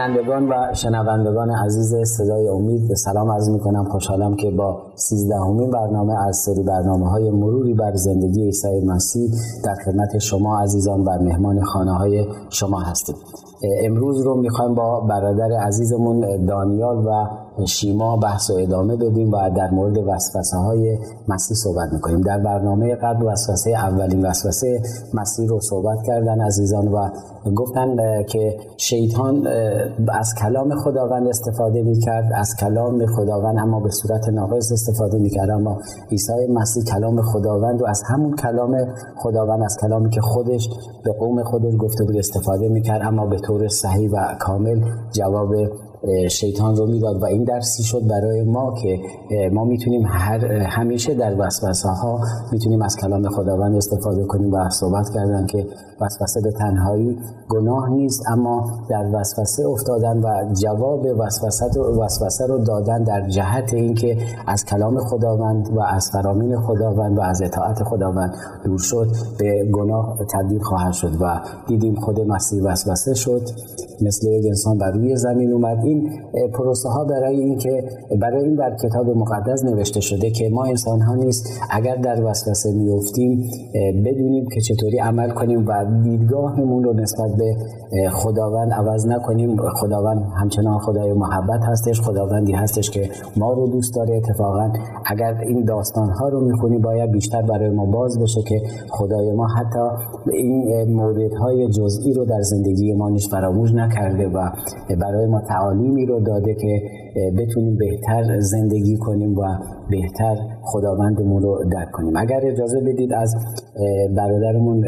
بینندگان و شنوندگان عزیز صدای امید به سلام عرض می کنم خوشحالم که با سیزدهمین برنامه از سری برنامه های مروری بر زندگی عیسی مسیح در خدمت شما عزیزان و مهمان خانه های شما هستیم. امروز رو می‌خوایم با برادر عزیزمون دانیال و شیما بحث و ادامه بدیم و در مورد وسوسه های مسیح صحبت می‌کنیم. در برنامه قبل وسوسه اولین وسوسه مسیح رو صحبت کردن عزیزان و گفتن که شیطان از کلام خداوند استفاده می‌کرد از کلام خداوند اما به صورت ناقص استفاده می‌کرد. اما عیسی مسیح کلام خداوند رو از همون کلام خداوند از کلامی که خودش به قوم خودش گفته بود استفاده می‌کرد اما به طور صحیح و کامل جواب شیطان رو می‌داد و این درسی شد برای ما که ما می‌تونیم هر همیشه در وسوسه ها می‌تونیم از کلام خداوند استفاده کنیم و صحبت کردن که وسوسه به تنهایی گناه نیست اما در وسوسه افتادن و جواب وسوسه رو, وسوسه رو دادن در جهت اینکه از کلام خداوند و از فرامین خداوند و از اطاعت خداوند دور شد به گناه تبدیل خواهد شد و دیدیم خود مسیح وسوسه شد مثل یک انسان بر روی زمین اومد. این پروسه ها برای اینکه برای این در کتاب مقدس نوشته شده که ما انسان ها نیست. اگر در وسوسه میفتیم بدونیم که چطوری عمل کنیم و دیدگاهمون رو نسبت به خداوند عوض نکنیم. خداوند همچنان خدای محبت هستش خداوندی هستش که ما رو دوست داره. اتفاقا اگر این داستان ها رو می‌خونیم باید بیشتر برای ما باز بشه که خدای ما حتی این موردهای جزئی رو در زندگی ما نیش فراموش نکرده و برای ما تعالیمی رو داده که بتونیم بهتر زندگی کنیم و بهتر خداوندمون رو درک کنیم. اگر اجازه بدید از برادرمون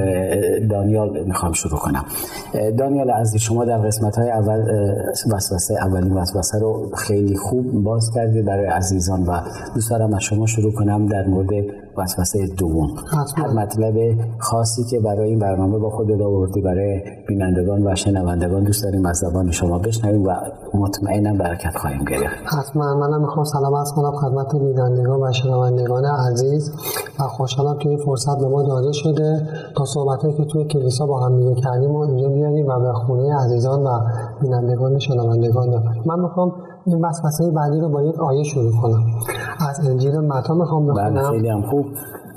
دانیال می‌خوام شروع کنم. دانیال از شما در قسمت های اول وسوسه اولین وسوسه رو خیلی خوب باز کردید برای عزیزان و دوست دارم از شما شروع کنم در مورد وسوسه دوم. هر مطلب خاصی که برای این برنامه با خود آوردی برای بینندگان و شنوندگان دوست داریم از زبان شما بشنویم و مطمئنم برکت خواهیم گرفت. حتما. منم می‌خوام سلام از کنم خدمت بینندگان و شنوندگان عزیز و خوشحالم که این فرصت به ما داده شده تا صحبتهایی که توی کلیسا با هم دیگه کردیم و اینجا بیاریم و به خونه عزیزان و بینندگان شنوندگان ببریم من می‌خوام این وسوسه بعدی رو با یک آیه شروع کنم. از انجیل متا می‌خوام بخونم. بله خیلی هم خوب.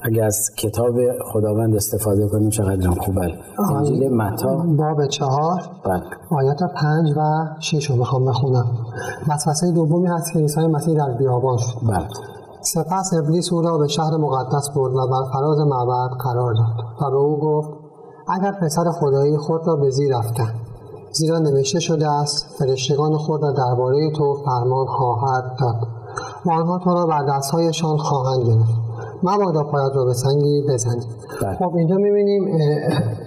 اگه از کتاب خداوند استفاده کنیم چقدر هم خوبه انجیل متا. باب چهار. بله. آیات پنج و شش رو می‌خوام بخونم. وسوسه دومی هست که عیسی مسیح در بیابان شد. بله. سپس ابلیس او را به شهر مقدس برد و بر فراز معبد قرار داد و به او گفت اگر پسر خدایی خود را به زیر افکن. زیرا نوشته شده است فرشتگان خود را درباره تو فرمان خواهد داد. و آنها تو را بر دستهایشان خواهند گرفت. مبادا پایت را به سنگی بزنی بله. خب اینجا می‌بینیم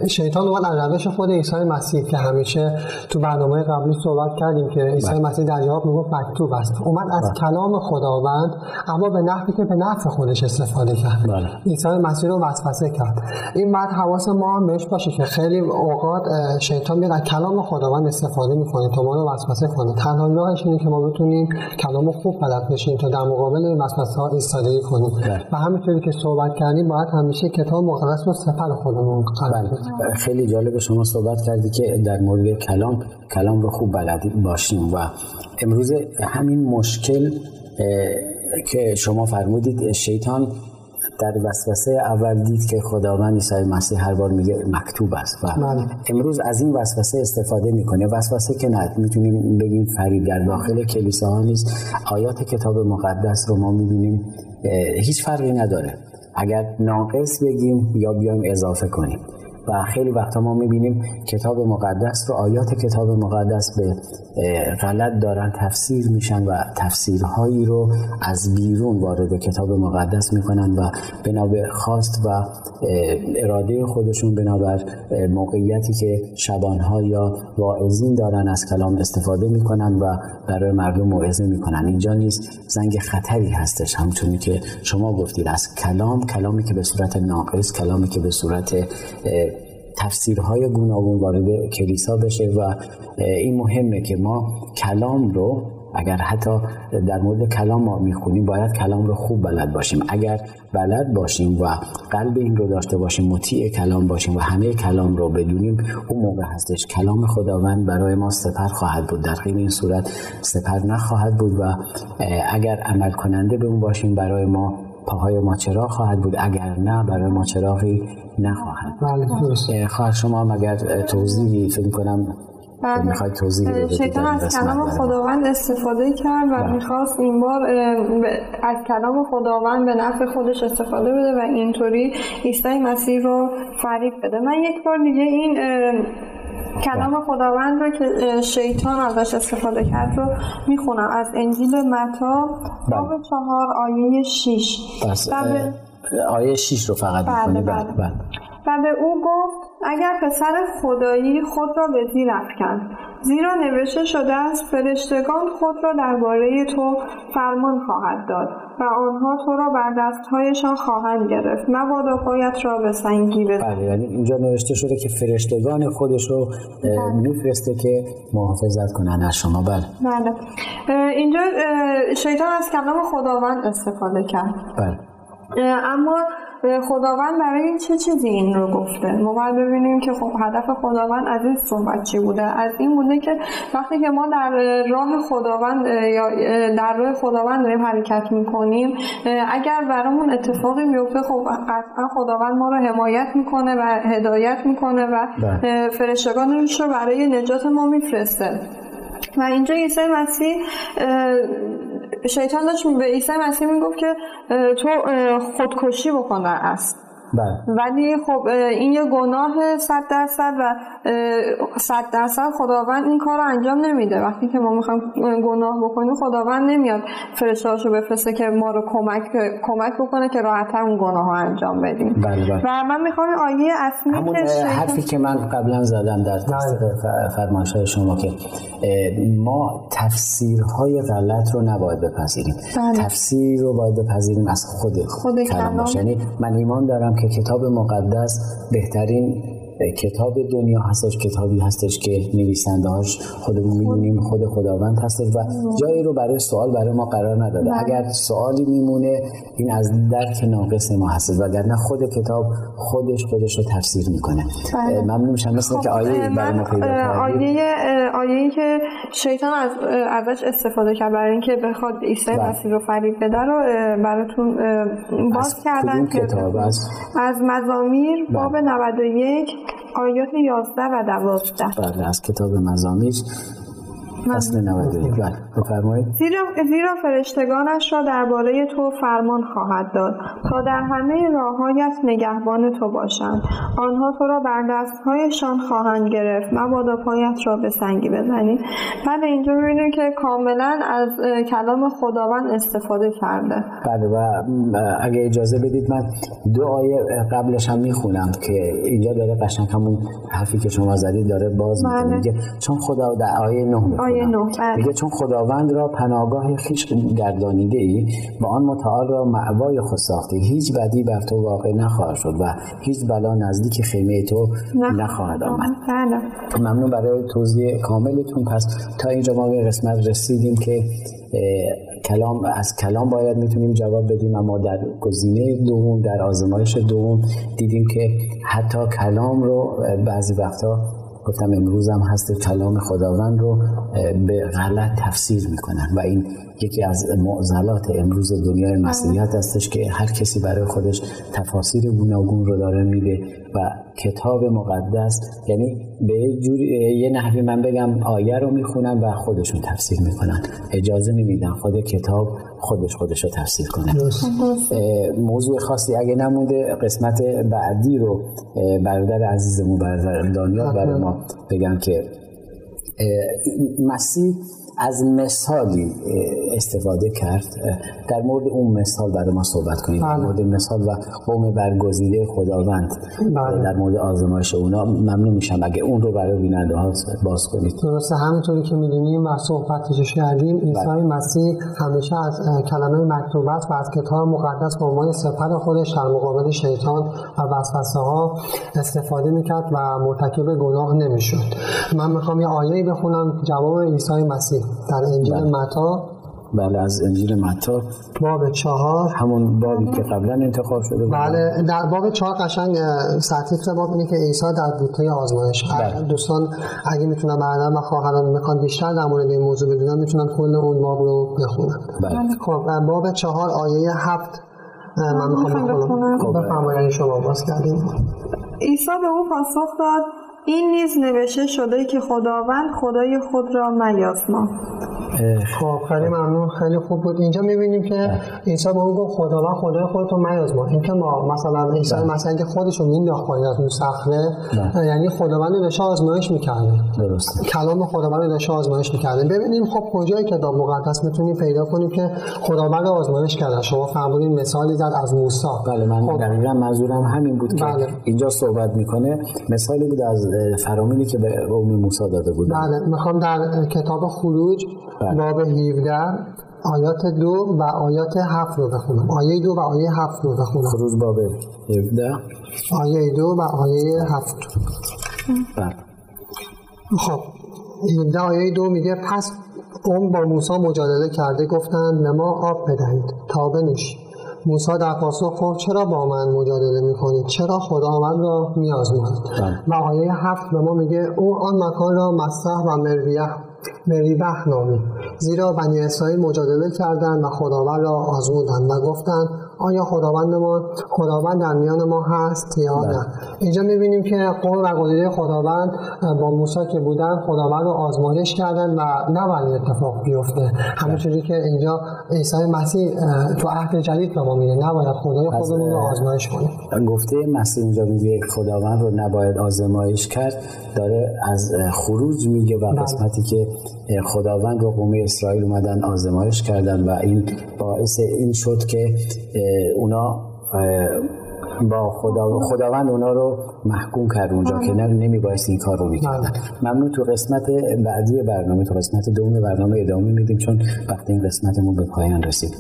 شیطان اومد از روش خود عیسی مسیح که همیشه تو برنامه قبلی صحبت کردیم که عیسی بله. مسیح در جواب می‌گفت مکتوب است اومد از بله. کلام خداوند اما به نحوی که به نفع خودش استفاده کرد بله. عیسی مسیح رو وسوسه کرد این بعد حواس ما هم بهش باشه که خیلی اوقات شیطان میاد از کلام خداوند استفاده می‌کنه تا ما رو وسوسه کنه تنها راهش اینه که ما بتونیم کلام خوب بلد بشیم تا در مقابل این وسوسه ها ایستادگی کنیم بله. و همینطوری که صحبت کردیم باید همیشه کتاب مقدس رو سفر خودمون قرار بدیم. بله. خیلی جالب شما صحبت کردی که در مورد کلام کلام رو خوب بلد باشیم و امروز همین مشکل که شما فرمودید شیطان در وسوسه اول دید که خداوند عیسی مسیح هر بار میگه مکتوب است و بله. امروز از این وسوسه استفاده می‌کنه وسوسه که نه می‌تونیم بگیم فریب در داخل کلیساها نیست آیات کتاب مقدس رو ما می‌بینیم هیچ فرقی نداره. اگر ناقص بگیم یا بیایم اضافه کنیم. و خیلی وقتا ما می‌بینیم کتاب مقدس رو آیات کتاب مقدس به غلط دارن تفسیر میشن و تفسیرهایی رو از بیرون وارد کتاب مقدس می‌کنن و بنابر خواست و اراده خودشون بنابر موقعیتی که شبانها یا واعظین دارن از کلام استفاده می‌کنن و برای مردم موعظه می‌کنن. اینجا نیست زنگ خطری هستش همچونی که شما گفتید. از کلام کلامی که به صورت ناقص کلامی که به صورت تفسیرهای گوناگون وارد کلیسا بشه و این مهمه که ما کلام رو اگر حتی در مورد کلام ما می‌خونیم باید کلام رو خوب بلد باشیم. اگر بلد باشیم و قلب این رو داشته باشیم مطیع کلام باشیم و همه کلام رو بدونیم اون موقع هستش کلام خداوند برای ما سپر خواهد بود. در غیر این صورت سپر نخواهد بود و اگر عمل کننده به اون باشیم برای ما پاهای ما چرا خواهد بود؟ اگر نه برای ما چراغی نخواهد بله خواهد شما مگر توضیحی فکر کنم بله. می‌خواد توضیح بدید شیطان از کلام خداوند استفاده کرد و بله. می‌خواست این بار از کلام خداوند به نفع خودش استفاده بده و اینطوری عیسی مسیح رو فریب بده. من یک بار دیگه این کلام بله. خداوند رو که شیطان ازش استفاده کرد رو می‌خونم از انجیل متا باب چهار آیه شیش بس آیه شیش رو فقط بله بله. بله. و به او گفت اگر پسر خدایی خود را به زیر افکن زیرا نوشته شده است فرشتگان خود را درباره تو فرمان خواهد داد و آنها تو را بر دستهایشان خواهند گرفت. مبادا پایت را به سنگی بزن. بله یعنی اینجا نوشته شده که فرشتگان خودش رو میفرسته که محافظت کنن از شما. بله. بله. اینجا شیطان از کلام خداوند استفاده کرد. بله. اما خداوند برای چه چیزی این رو گفته؟ ما باید ببینیم که خب هدف خداوند از این صحبت چی بوده؟ از این بوده که وقتی که ما در راه خداوند یا در راه خداوند داریم حرکت می‌کنیم اگر برامون اتفاقی بیفته خب قطعا خداوند ما رو حمایت می‌کنه و هدایت می‌کنه و فرشتگانش رو برای نجات ما میفرسته. و اینجا عیسی مسیح شیطان داشت به عیسی مسیح می‌گفت که تو خودکشی بکن در اصل بله. ولی خب این یه گناه صد درصد و صد درصد خداوند این کار رو انجام نمیده وقتی که ما می‌خوایم گناه بکنیم خداوند نمیاد فرشتهاشو بفرسته که ما رو کمک کمک بکنه که راحتتر اون گناه ها انجام بدیم بله بله. و من می‌خوام آیه اصلی همون حرفی که من قبلا زدم در تصدیق فرمایش های شما که ما تفسیرهای غلط رو نباید بپذیریم بله. تفسیر رو باید بپذیریم از خود, خود کلام. یعنی من ایمان دارم که کتاب مقدس بهترین کتاب دنیا هستش کتابی هستش که نویسنده هاش خودمون می‌دونیم خود خداوند هستش و جایی رو برای سوال برای ما قرار نداده اگر سوالی میمونه این از درک ناقص ما هست وگرنه خود کتاب خودش خودش رو تفسیر می‌کنه بله. ممنون میشم مثل که آیه برای ما پیدا آیه آیه که شیطان از ازش استفاده کرد برای اینکه بخواد عیسی بله. مسیح رو فریب بده رو براتون باز از کردن که کتاب از از مزامیر بله. باب 91 آیات 11 و 12 بله از کتاب مزامیر فصل 91 بله بفرمایید. زیرا, زیرا فرشتگانش را درباره تو فرمان خواهد داد تا در همه راههایت نگهبان تو باشند. آنها تو را بر دستهایشان خواهند گرفت. مبادا پایت را به سنگی بزنی بعد اینجا می‌بینیم که کاملا از کلام خداوند استفاده کرده. بله و اگه اجازه بدید من دو آیه قبلش هم می‌خونم که اینجا داره قشنگ همون حرفی که شما زدید داره باز می‌کنه. بله. چون خدا در آیه 9 بله. میگه چون خداوند را پناهگاه خیش گردانیده ای و آن متعال را معوای خود ساخته هیچ بدی بر تو واقع نخواهد شد و هیچ بلا نزدیک خیمه تو نخواهد آمد. بله. ممنون برای توضیح کاملتون. پس تا اینجا ما به قسمت رسیدیم که کلام از کلام باید می‌تونیم جواب بدیم اما در گزینه دوم در آزمایش دوم دیدیم که حتی کلام رو بعضی وقتا گفتم امروز هم هست کلام خداوند رو به غلط تفسیر می‌کنن و این یکی از معضلات امروز دنیای مسیحیت هستش که هر کسی برای خودش تفاسیر گوناگون رو داره میده و کتاب مقدس یعنی به یه جوری یه نحوی من بگم آیه رو می‌خونن و خودشون تفسیر می‌کنن. اجازه نمیدن خود کتاب خودش خودش رو تفسیر کنه. موضوع خاصی اگه نمونده قسمت بعدی رو برادر عزیزمون برادر دانیال برای ما بگم که مسیح از مثالی استفاده کرد. در مورد اون مثال برای ما صحبت کنید در بله. مورد مثال و قوم برگزیده خداوند. بله. در مورد آزمایش اونا ممنون میشم. اگه اون رو برای بیننده ها باز کنید. درسته همینطوری که می‌دونیم و صحبتش کردیم عیسی بله. مسیح همیشه از کلمه مکتوبت و از کتاب مقدس به عنوان سپر خودش در مقابل شیطان و وسوسه ها استفاده می‌کرد و مرتکب گناه نمی‌شد. من می‌خوام یه آیه بخونم. جواب عیسی مسیح. در انجیل بله. متا. بله از انجیل متا. باب چهار. همون بابی که قبلا انتخاب شده بود. بله در باب چهار قشنگ سرتیتر باب اینه که عیسی در بوته آزمایش بله. دوستان اگه می‌تونن بعدا و خواهران می‌خوان بیشتر در مورد این موضوع بدونن می‌تونن کل اون باب رو بخونن. بله. خب باب چهار آیه هفت. من می‌خوام بخونم. خب بفرمایید شما باز کردیم عیسی به او پاسخ داد این نیز نوشته شده که خداوند خدای خود را میازما خب خیلی ممنون خیلی خوب بود. اینجا می‌بینیم که عیسی به اون گفت خداوند خدای خودتو میازما این که ما مثلا عیسی. مثلا که خودشو مینداخت پایین از اون صخره. یعنی خداوند داشته آزمایش می‌کرده. درست کلام خداوند داشته آزمایش می‌کرده. ببینیم خب کجای کتاب مقدس می‌تونیم پیدا کنیم که خداوند آزمایش کرده. شما فرمودین مثالی زد از موسی. بله من خب. دقیقا منظورم همین بود که بله. اینجا صحبت می‌کنه. مثالی بود از فرامینی که به قوم موسی داده بود بله می‌خوام در کتاب خروج بله. باب 17 آیات دو و آیات هفت رو بخونم. آیه دو و آیه هفت رو بخونم. خروج باب 17 آیه دو و آیه هفت. بله. خب 17 آیه دو میگه پس قوم با موسی مجادله کرده گفتند به ما آب بدهید تا بنوشیم موسی در پاسخ گفت چرا با من مجادله می‌کنید چرا خداوند را میآزمایید. و آیه هفت به ما میگه او آن مکان را مسح و مریه مریبه نامید زیرا بنی اسرائیل مجادله کردند و خداوند را آزمودند و گفتند آیا خداوند ما خداوند در میان ما هست یا نه؟ اینجا می‌بینیم که قوم و خداوند با موسی که بودن خداوند رو آزمایش کردن و نباید اتفاق بیفته. همونجوری که اینجا عیسی مسیح تو عهد جدید به ما میگه نباید خدای خودمون رو آزمایش کنیم. گفته مسیح اینجا میگه خداوند رو نباید آزمایش کرد داره از خروج میگه و بله. قسمتی که خداوند رو قوم اسرائیل اومدن آزمایش کردن و این باعث این شد که اونا با خدا خداوند اونا رو محکوم کرد اونجا که نمی باید این کار رو می‌کردن ممنون. تو قسمت بعدی برنامه تو قسمت دوم برنامه ادامه میدیم چون وقتی این قسمتمون به پایان رسید.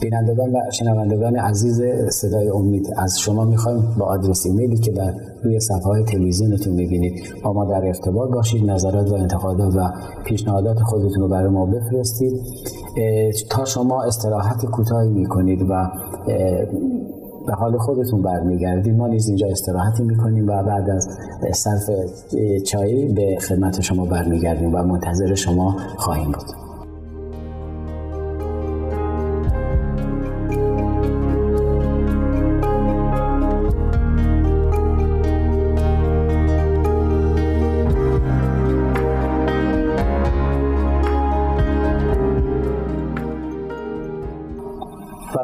بینندگان و شنوندگان عزیز صدای امید از شما می‌خوایم با آدرس ایمیلی که بر روی صفحه های تلویزیونتون می‌بینید. با ما در ارتباط باشید نظرات و انتقادات و پیشنهادات خودتون رو برای ما بفرستید. تا شما استراحت کوتاهی می‌کنید و به حال خودتون برمیگردید ما نیز اینجا استراحتی می‌کنیم و بعد از صرف چایی به خدمت شما برمیگردیم و منتظر شما خواهیم بود.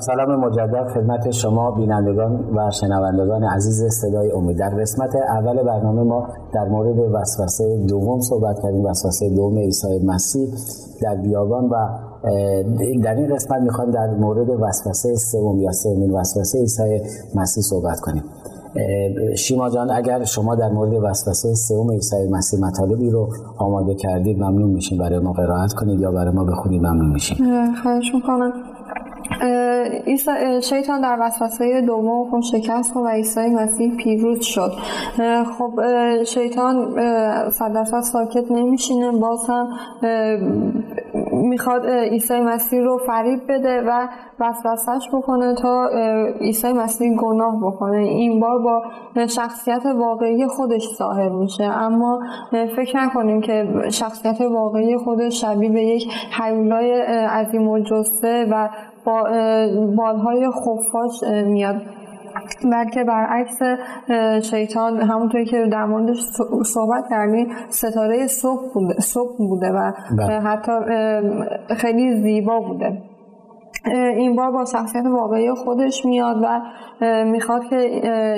سلام مجدد خدمت شما بینندگان و شنوندگان عزیز صدای امید. در قسمت اول برنامه ما در مورد وسوسه دوم صحبت کردیم وسوسه دوم عیسی مسیح در بیابان و در این قسمت می‌خوایم در مورد وسوسه سوم یا سومین وسوسه عیسی مسیح صحبت کنیم. شیما جان اگر شما در مورد وسوسه سوم عیسی مسیح مطالبی رو آماده کردید ممنون میشیم. برای ما قرائت کنید یا برای ما بخونید ممنون میشیم. خواهش می‌کنم. شیطان در وسوسه دوم خون شکست و عیسی مسیح پیروز شد. خب شیطان صد ساکت نمیشینه. باز هم می‌خواد عیسی مسیح رو فریب بده و وسوسش بکنه تا عیسی مسیح گناه بکنه. این بار با شخصیت واقعی خودش ظاهر میشه. اما فکر نکنیم که شخصیت واقعی خودش شبیه به یک حیولای عظیم و جسته و با بالهای خفاش میاد بلکه برعکس شیطان همونطوری که در موردش صحبت کردیم ستاره صبح بوده, صبح بوده و بله. حتی خیلی زیبا بوده این بار با شخصیت واقعی خودش میاد و می‌خواد که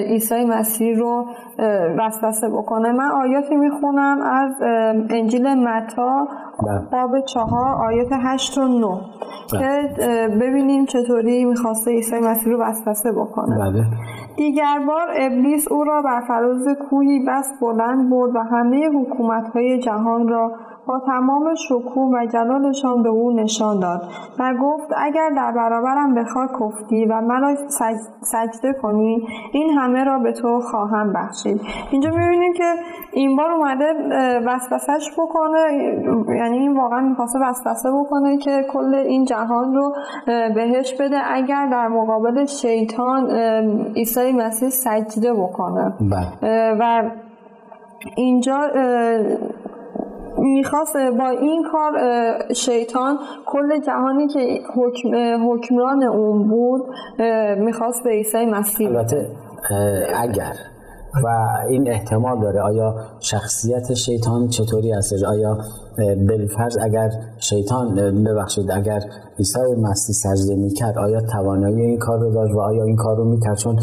عیسی مسیح رو وسوسه بکنه من آیاتی می‌خونم از انجیل متا بله. باب چهار آیات هشت و نو بله. که ببینیم چطوری می‌خواسته عیسی مسیح رو وسوسه بکنه بله. دیگر بار ابلیس او را بر فراز کوهی بس بلند برد و همه حکومت های جهان را با تمام شکوه و جلالشان به او نشان داد و گفت اگر در برابرم به خاک کفتی و مرا سجده کنی این همه را به تو خواهم بخشید اینجا می‌بینیم که این بار اومده وسوسش بکنه یعنی این واقعا می‌خواسته وسوسه بکنه که کل این جهان رو بهش بده اگر در مقابل شیطان عیسی مسیح سجده بکنه بله. و اینجا می‌خواست با این کار شیطان کل جهانی که حکم، حکمران اون بود می‌خواست به عیسی مسیح البته اگر و این احتمال داره. آیا شخصیت شیطان چطوری هستش؟ آیا بالفرض اگر شیطان ببخشید اگر عیسی مسیح سجده می‌کرد آیا توانایی این کار رو داشت و آیا این کار رو می‌کرد؟ چون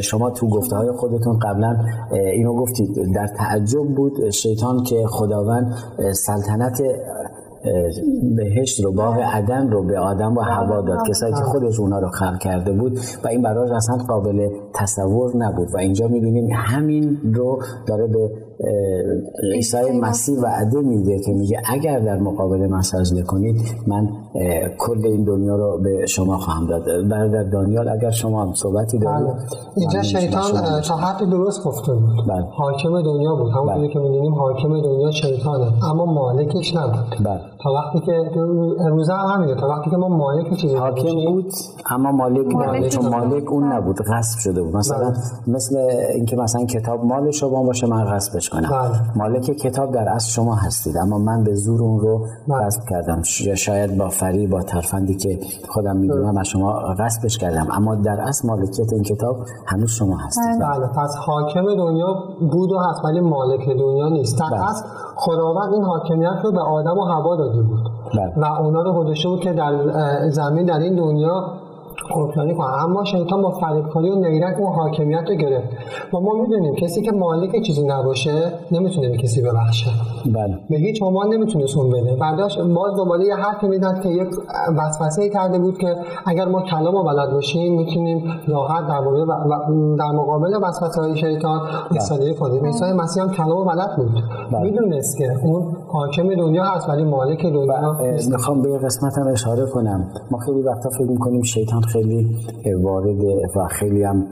شما تو گفته های خودتون قبلا اینو گفتید. در تعجب بود شیطان که خداوند سلطنت بهشت رو باغ عدن رو به آدم و هوا داد. کسایی که خودش اونا رو خلق کرده بود و این براش اصلا قابل تصور نبود. و اینجا می‌بینیم همین رو داره به عیسی مسیح وعده میده که میگه اگر در مقابل من سجده کنید من کل این دنیا رو به شما خواهم داد. برادر دانیال اگر شما هم صحبتی دارید بله. اینجا شیطان تا حد درست گفته بود. بله. حاکم دنیا بود. همون بله. که می‌دونیم حاکم دنیا شیطانه. اما مالکش نبود. بله. تا وقتی که امروز هم همینه. تا وقتی که ما مالک چیزی حاکم بود اما مالک نبود. چون مالک اون نبود. غصب شده بود. مثلا بله. مثل اینکه مثلا کتاب مال شما باشه من غصبش کنم. بله. مالک کتاب در اصل شما هستید. اما من به زور اون رو بله. غصب کردم. یا شاید با فری با ترفندی که خودم می‌دونم از شما غصبش کردم. اما در اصل مالکیت این کتاب هنوز شما هستید. بله. پس حاکم دنیا بود و هست ولی مالک دنیا نیست. در اصل خداوند این حاکمیت رو به آدم و هوا داده بود. بله. و اونا رو گذاشته بود که در زمین در این دنیا حکمرانی کنه اما شیطان با فریبکاری و نیرک اون حاکمیت رو گرفت. و ما می‌دونیم کسی که مالک چیزی نباشه نمی‌تونه به کسی ببخشه. بله. به هیچ عنوان نمی‌تونه سون بده. بعدش باز دوباره یه حرفی می‌داد که یک وسوسه کرده بود که اگر ما کلام و بلد باشیم می‌تونیم راحت در مورد در مقابل وسوسه های شیطان. ایستادگی کنیم عیسی مسیح هم کلام و بلد بود. بله. می‌دونست که اون حاکم دنیا هست ولی مالک دنیا می‌خوام به قسمت هم اشاره کنم. ما خیلی وقتا فکر می‌کنیم شیطان خیلی وارد و خیلی هم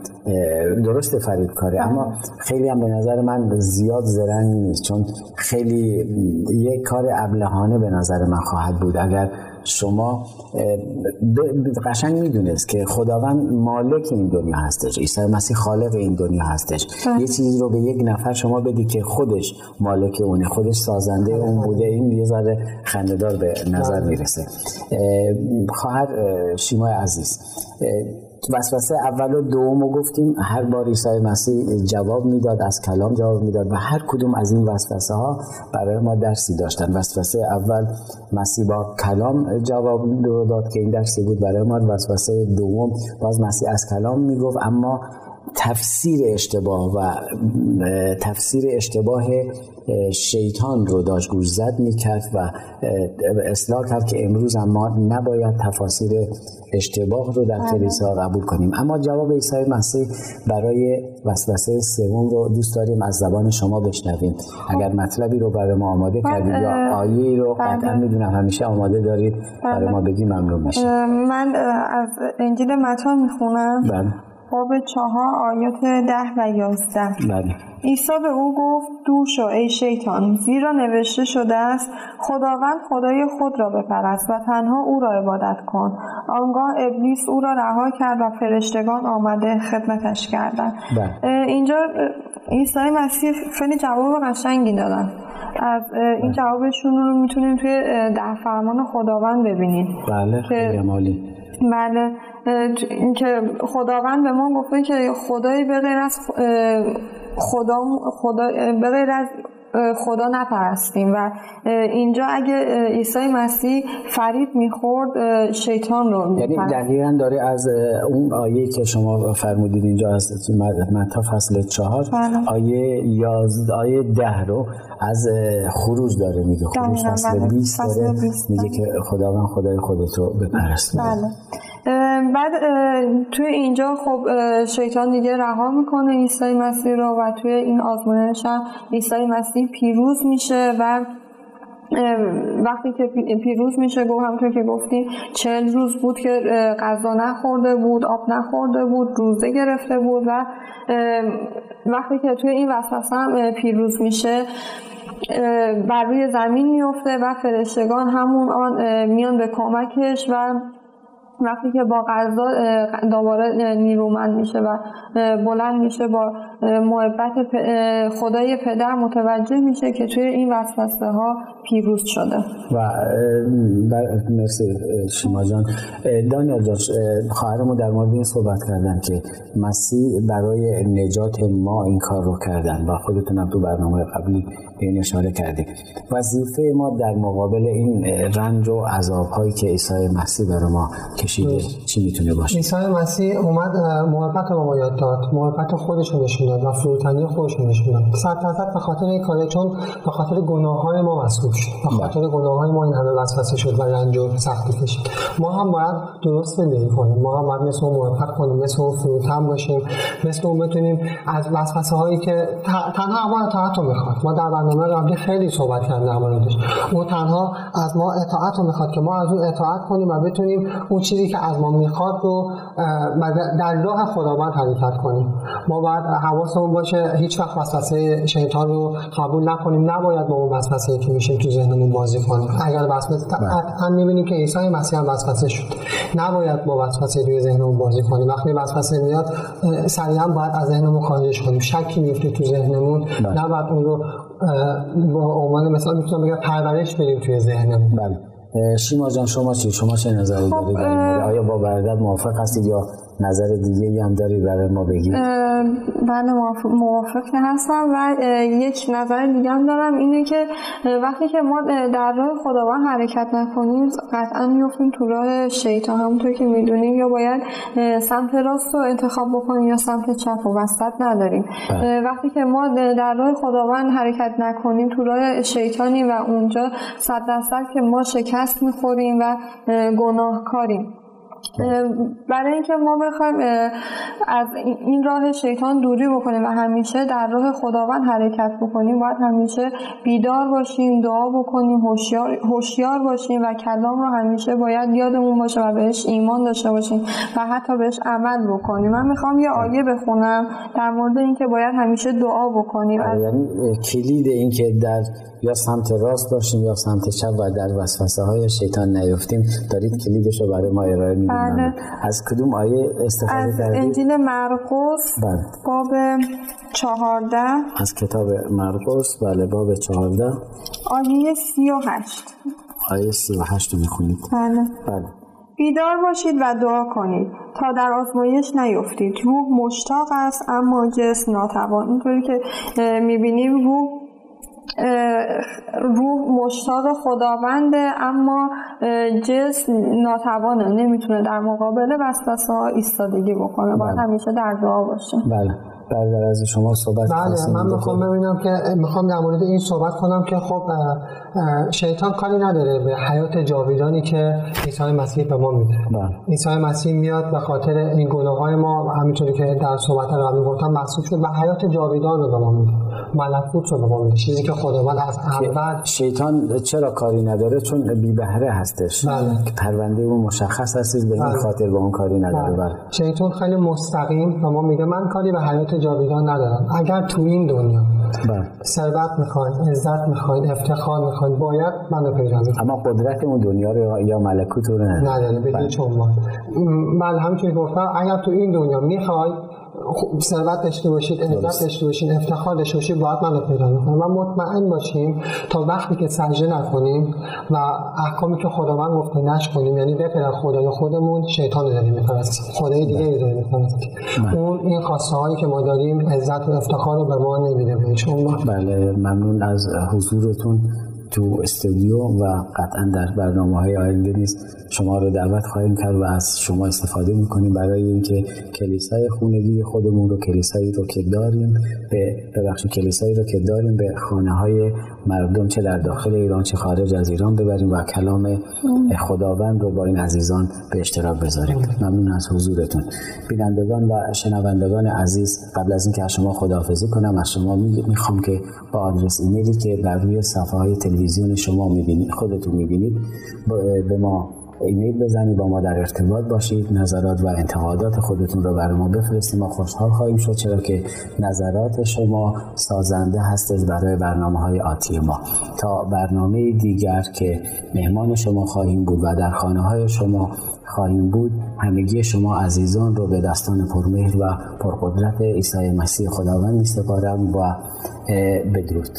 درست فرید کاره اما خیلی هم به نظر من زیاد زرنگ نیست چون خیلی یک کار ابلهانه به نظر من خواهد بود. اگر شما قشنگ می‌دونست که خداوند مالک این دنیا هستش عیسی مسیح خالق این دنیا هستش بله. یه چیزی رو به یک نفر شما بدی که خودش مالک اونه خودش سازنده اون بوده این یه ذره خندهدار به نظر بله. می‌رسه خواهر شیمای عزیز وسوسه اول و دوم رو گفتیم. هر بار عیسی مسیح جواب می‌داد از کلام جواب می‌داد و هر کدوم از این وسوسه ها برای ما درسی داشتن. وسوسه اول مسیح با کلام جواب داد که این درسی بود برای ما. وسوسه دوم باز مسیح از کلام می‌گفت اما تفسیر اشتباه و تفسیر اشتباه شیطان رو داشت گوش زد می‌کرد و اصلاح کرد که امروز ما نباید تفاسیر اشتباه رو در بله. کلیسا قبول کنیم اما جواب عیسی مسیح برای وسوسه سوم رو دوست داریم از زبان شما بشنویم اگر مطلبی رو برای ما آماده کردید یا آیه رو بله. قطعا می‌دونم همیشه آماده دارید برای بله. ما بگی ممنون میشه من از انجیل متا می‌خونم باب چهار آیات ده و یازده. بله. عیسی به او گفت دور شو ای شیطان زیرا نوشته شده است خداوند خدای خود را بپرست و تنها او را عبادت کن. آنگاه ابلیس او را رها کرد و فرشتگان آمده خدمتش کردند. بله. اینجا عیسی مسیح خیلی جواب قشنگی دادن. از این بله. جوابشون رو می‌تونیم توی ده فرمان خداوند ببینیم. بله خیلی بله که خداوند به ما گفته که خدای به غیر از خدا, خدا به غیر از خدا نپرستیم و اینجا اگه عیسی مسیح فرید می‌خورد شیطان رو یعنی دقیقا داره از اون آیه که شما فرمودید اینجا از متا فصل چهار بله. آیه یازد آیه ده رو از خروج داره میگه. خروج فصل 20 بله. داره. میگه که خداوند خدای خودت رو بپرست بله. بعد توی اینجا خب شیطان دیگه رها می‌کنه عیسی مسیح رو و توی این آزمایش هم عیسی مسیح پیروز میشه و وقتی که پیروز میشه گفت همونطور که گفتیم چهل روز بود که غذا نخورده بود آب نخورده بود روزه گرفته بود و وقتی که توی این وسوسه هم پیروز میشه بر روی زمین میفته و فرشتگان همون آن میان به کمکش و وقتی که با غذا دوباره نیرومند میشه و بلند میشه با محبت خدای پدر متوجه میشه که توی این وسوسه ها پیروز شده. و مرسی شما جان. دانیال جان خواهرمون در مورد این صحبت کردن که مسیح برای نجات ما این کار رو کردن و خودتونم تو برنامه قبلی این اشاره کردیم. وظیفه ما در مقابل این رنج و عذاب هایی که عیسی مسیح برای ما کشیده چی می‌تونه باشه؟ عیسی مسیح اومد محبت رو ما یاد داد. محبت خودش نشون داد و فروتنی خودش نشون داد. صد درصد به خاطر این کاره چون به خاطر گناه های ما مسئول شد. به خاطر گناه های ما این همه وسوسه شد و رنج و سختی کشید. ما هم باید درست زندگی کنیم. ما هم باید مثل محبت کنیم مثل اون فروتن باشیم مثل اون بتونیم از وسوسه هایی که تنها ما اطاعت رو می‌خواد. ما در برنامه قبلی خیلی صحبت کردیم در موردش. اون تنها از ما اطاعت رو می‌خواد که ما از اون اطاعت کنیم و بتونیم اون چیزی که از ما می‌خواد رو در راه خداوند حرکت کنیم. ما باید حواسمون باشه هیچ وقت وسوسه شیطان رو قبول نکنیم. نباید با اون وسوسه که میشه تو ذهنمون بازی کنیم. اگر وسوسه قطعا می‌بینیم که عیسی مسیح هم وسوسه شد. نباید با وسوسه روی ذهنمون بازی کنیم. وقتی وسوسه میاد سریعا باید از ذهنمون خارجش کنیم. شکی میفته تو ذهنمون. بله. نباید اون رو با عنوان مثال می‌تونم بگم پرورش بدیم توی ذهنمون. بله. شیما جان شما چی؟ شما چه نظری دارید خب آیا با برادر موافق هستید یا نظر دیگه هم داری برای ما بگید بله موافق هستم و یک نظر دیگه هم دارم اینه که وقتی که ما در راه خداوند حرکت نکنیم قطعا میفتیم تو راه شیطان. همونطور که می‌دونیم یا باید سمت راست رو انتخاب بکنیم یا سمت چپ و وسط نداریم. بله. وقتی که ما در راه خداوند حرکت نکنیم تو راه شیطانی و اونجا صد درصد که ما شکست می‌خوریم و گناهکاریم. برای اینکه ما بخوایم از این راه شیطان دوری بکنیم و همیشه در راه خداوند حرکت بکنیم باید همیشه بیدار باشیم دعا بکنیم هوشیار باشیم و کلام رو همیشه باید یادمون باشه و بهش ایمان داشته باشیم و حتی بهش عمل بکنیم. من می‌خوام یه آیه بخونم در مورد اینکه باید همیشه دعا بکنیم. آره، یعنی کلید اینکه در یا سمت راست باشیم یا سمت چپ و در وسوسه های شیطان نیفتیم. دارید کلیدش رو برای ما ارائه می‌دید. بله. از کدوم آیه استفاده کردید؟ از انجیل مرقس بله. باب چهارده. از کتاب مرقس؟ بله باب چهارده. آیه سی و هشت. آیه سی و هشت رو می‌خونید. بله. بله. بیدار باشید و دعا کنید تا در آزمایش نیفتید. روح مشتاق است اما جسم ناتوان. اینطوری که می‌بینیم روح روح مشتاق خداونده اما جسم ناتوانه نمی‌تونه در مقابل وسوسه ها ایستادگی بکنه. باید بله. همیشه در دعا باشه. بله. برادر از شما صحبت بله من می‌خوام ببینم که می‌خوام در مورد این صحبت کنم که خب شیطان کاری نداره به حیات جاویدانی که عیسی مسیح به ما میده. بله. عیسی مسیح میاد به خاطر این گناه های ما همینطوری که در صحبت قبلی گفتم محسوب شد و حیات جاویدان رو به ما میده. ملکوت رو به ما میده چیزی که خداوند از اول شیطان چرا کاری نداره؟ چون بی بهره هستش. بله. پرونده اون مشخص هست به این بله. خاطر با اون کاری نداره. بله. شیطان خیلی مستقیم به ما میگه من کاری به حیات جاویدان ندارم. اگر تو این دنیا بله. ثروت می‌خواین عزت می‌خواین افتخار می‌خواین باید منو پیدا اما قدرت اون دنیا رو یا ملکوت رو نداره نداره به هیچ عنوان بله همینطوری گفتم اگر تو این دنیا می‌خوای ثروت داشته باشید عزت داشته باشید افتخار داشته باشید باید من رو پیدا کنیم و مطمئن باشیم تا وقتی که سجده نکنیم و احکامی که خداوند گفته نش کنیم یعنی بپر خدای خودمون شیطان رو داریم میپرستیم خدای دیگه ای داریم میپرستیم اون این خواسته هایی که ما داریم عزت و افتخار رو به ما نمیده. به بله ممنون از حضورتون. تو استودیو و قطعا در برنامه های آینده نیست. شما رو دعوت خواهیم کرد و از شما استفاده می‌کنیم برای اینکه کلیسای خونگی خودمون رو کلیسایی رو که داریم به ببخش کلیسایی رو که داریم به خانه های مردم چه در داخل ایران چه خارج از ایران ببریم و کلام خداوند رو با این عزیزان به اشتراک بذاریم. ممنون از حضورتون. بینندگان و شنوندگان عزیز قبل از اینکه از شما خداحافظی کنم از شما می‌خوام که با آدرس ایمیلی که بر روی صفحه های تلویزیون شما می‌بینید خودتون می‌بینید. به ما ایمیل بزنید با ما در ارتباط باشید. نظرات و انتقادات خودتون رو برای ما بفرستید. ما خوشحال خواهیم شد چرا که نظرات شما سازنده هستش برای برنامه های آتی ما. تا برنامه دیگر که مهمان شما خواهیم بود و در خانه های شما خواهیم بود همگی شما عزیزان رو به دستان پرمهر و پرقدرت عیسی مسیح خداوند می سپارم و بدرود.